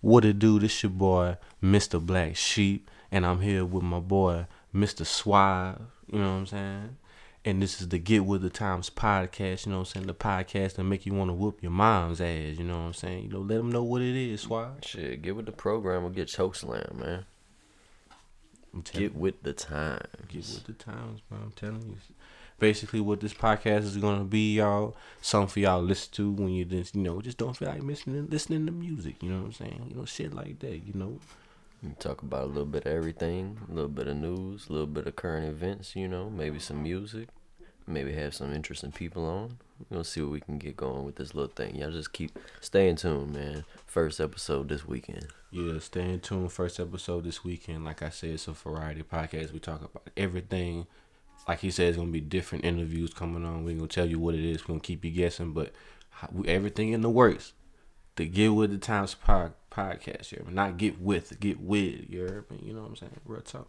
What it do? This your boy, Mr. Black Sheep, and I'm here with my boy, Mr. Suave. You know what I'm saying? And this is the Get With The Times podcast. You know what I'm saying? The podcast that make you want to whoop your mom's ass. You know what I'm saying? You know, let them know what it is, Suave. Shit, get with the program or get chokeslam, man. Get with the times. Get with the times, bro. I'm telling you. Basically, what this podcast is gonna be, y'all. Something for y'all to listen to when you just, you know, just don't feel like listening, listening to music. You know what I'm saying? You know, shit like that. You know. Talk about a little bit of everything, a little bit of news, a little bit of current events, you know, maybe some music, maybe have some interesting people on. We're gonna see what we can get going with this little thing. Y'all just keep staying tuned, man. First episode this weekend. Yeah, stay in tune. First episode this weekend. Like I said, it's a variety podcast. We talk about everything. Like he said, it's gonna be different interviews coming on. We ain't gonna tell you what it is. We're gonna keep you guessing, but everything in the works. The Get With The Times pod, podcast, hear? Not get with, get with? You know what I'm saying? Real talk.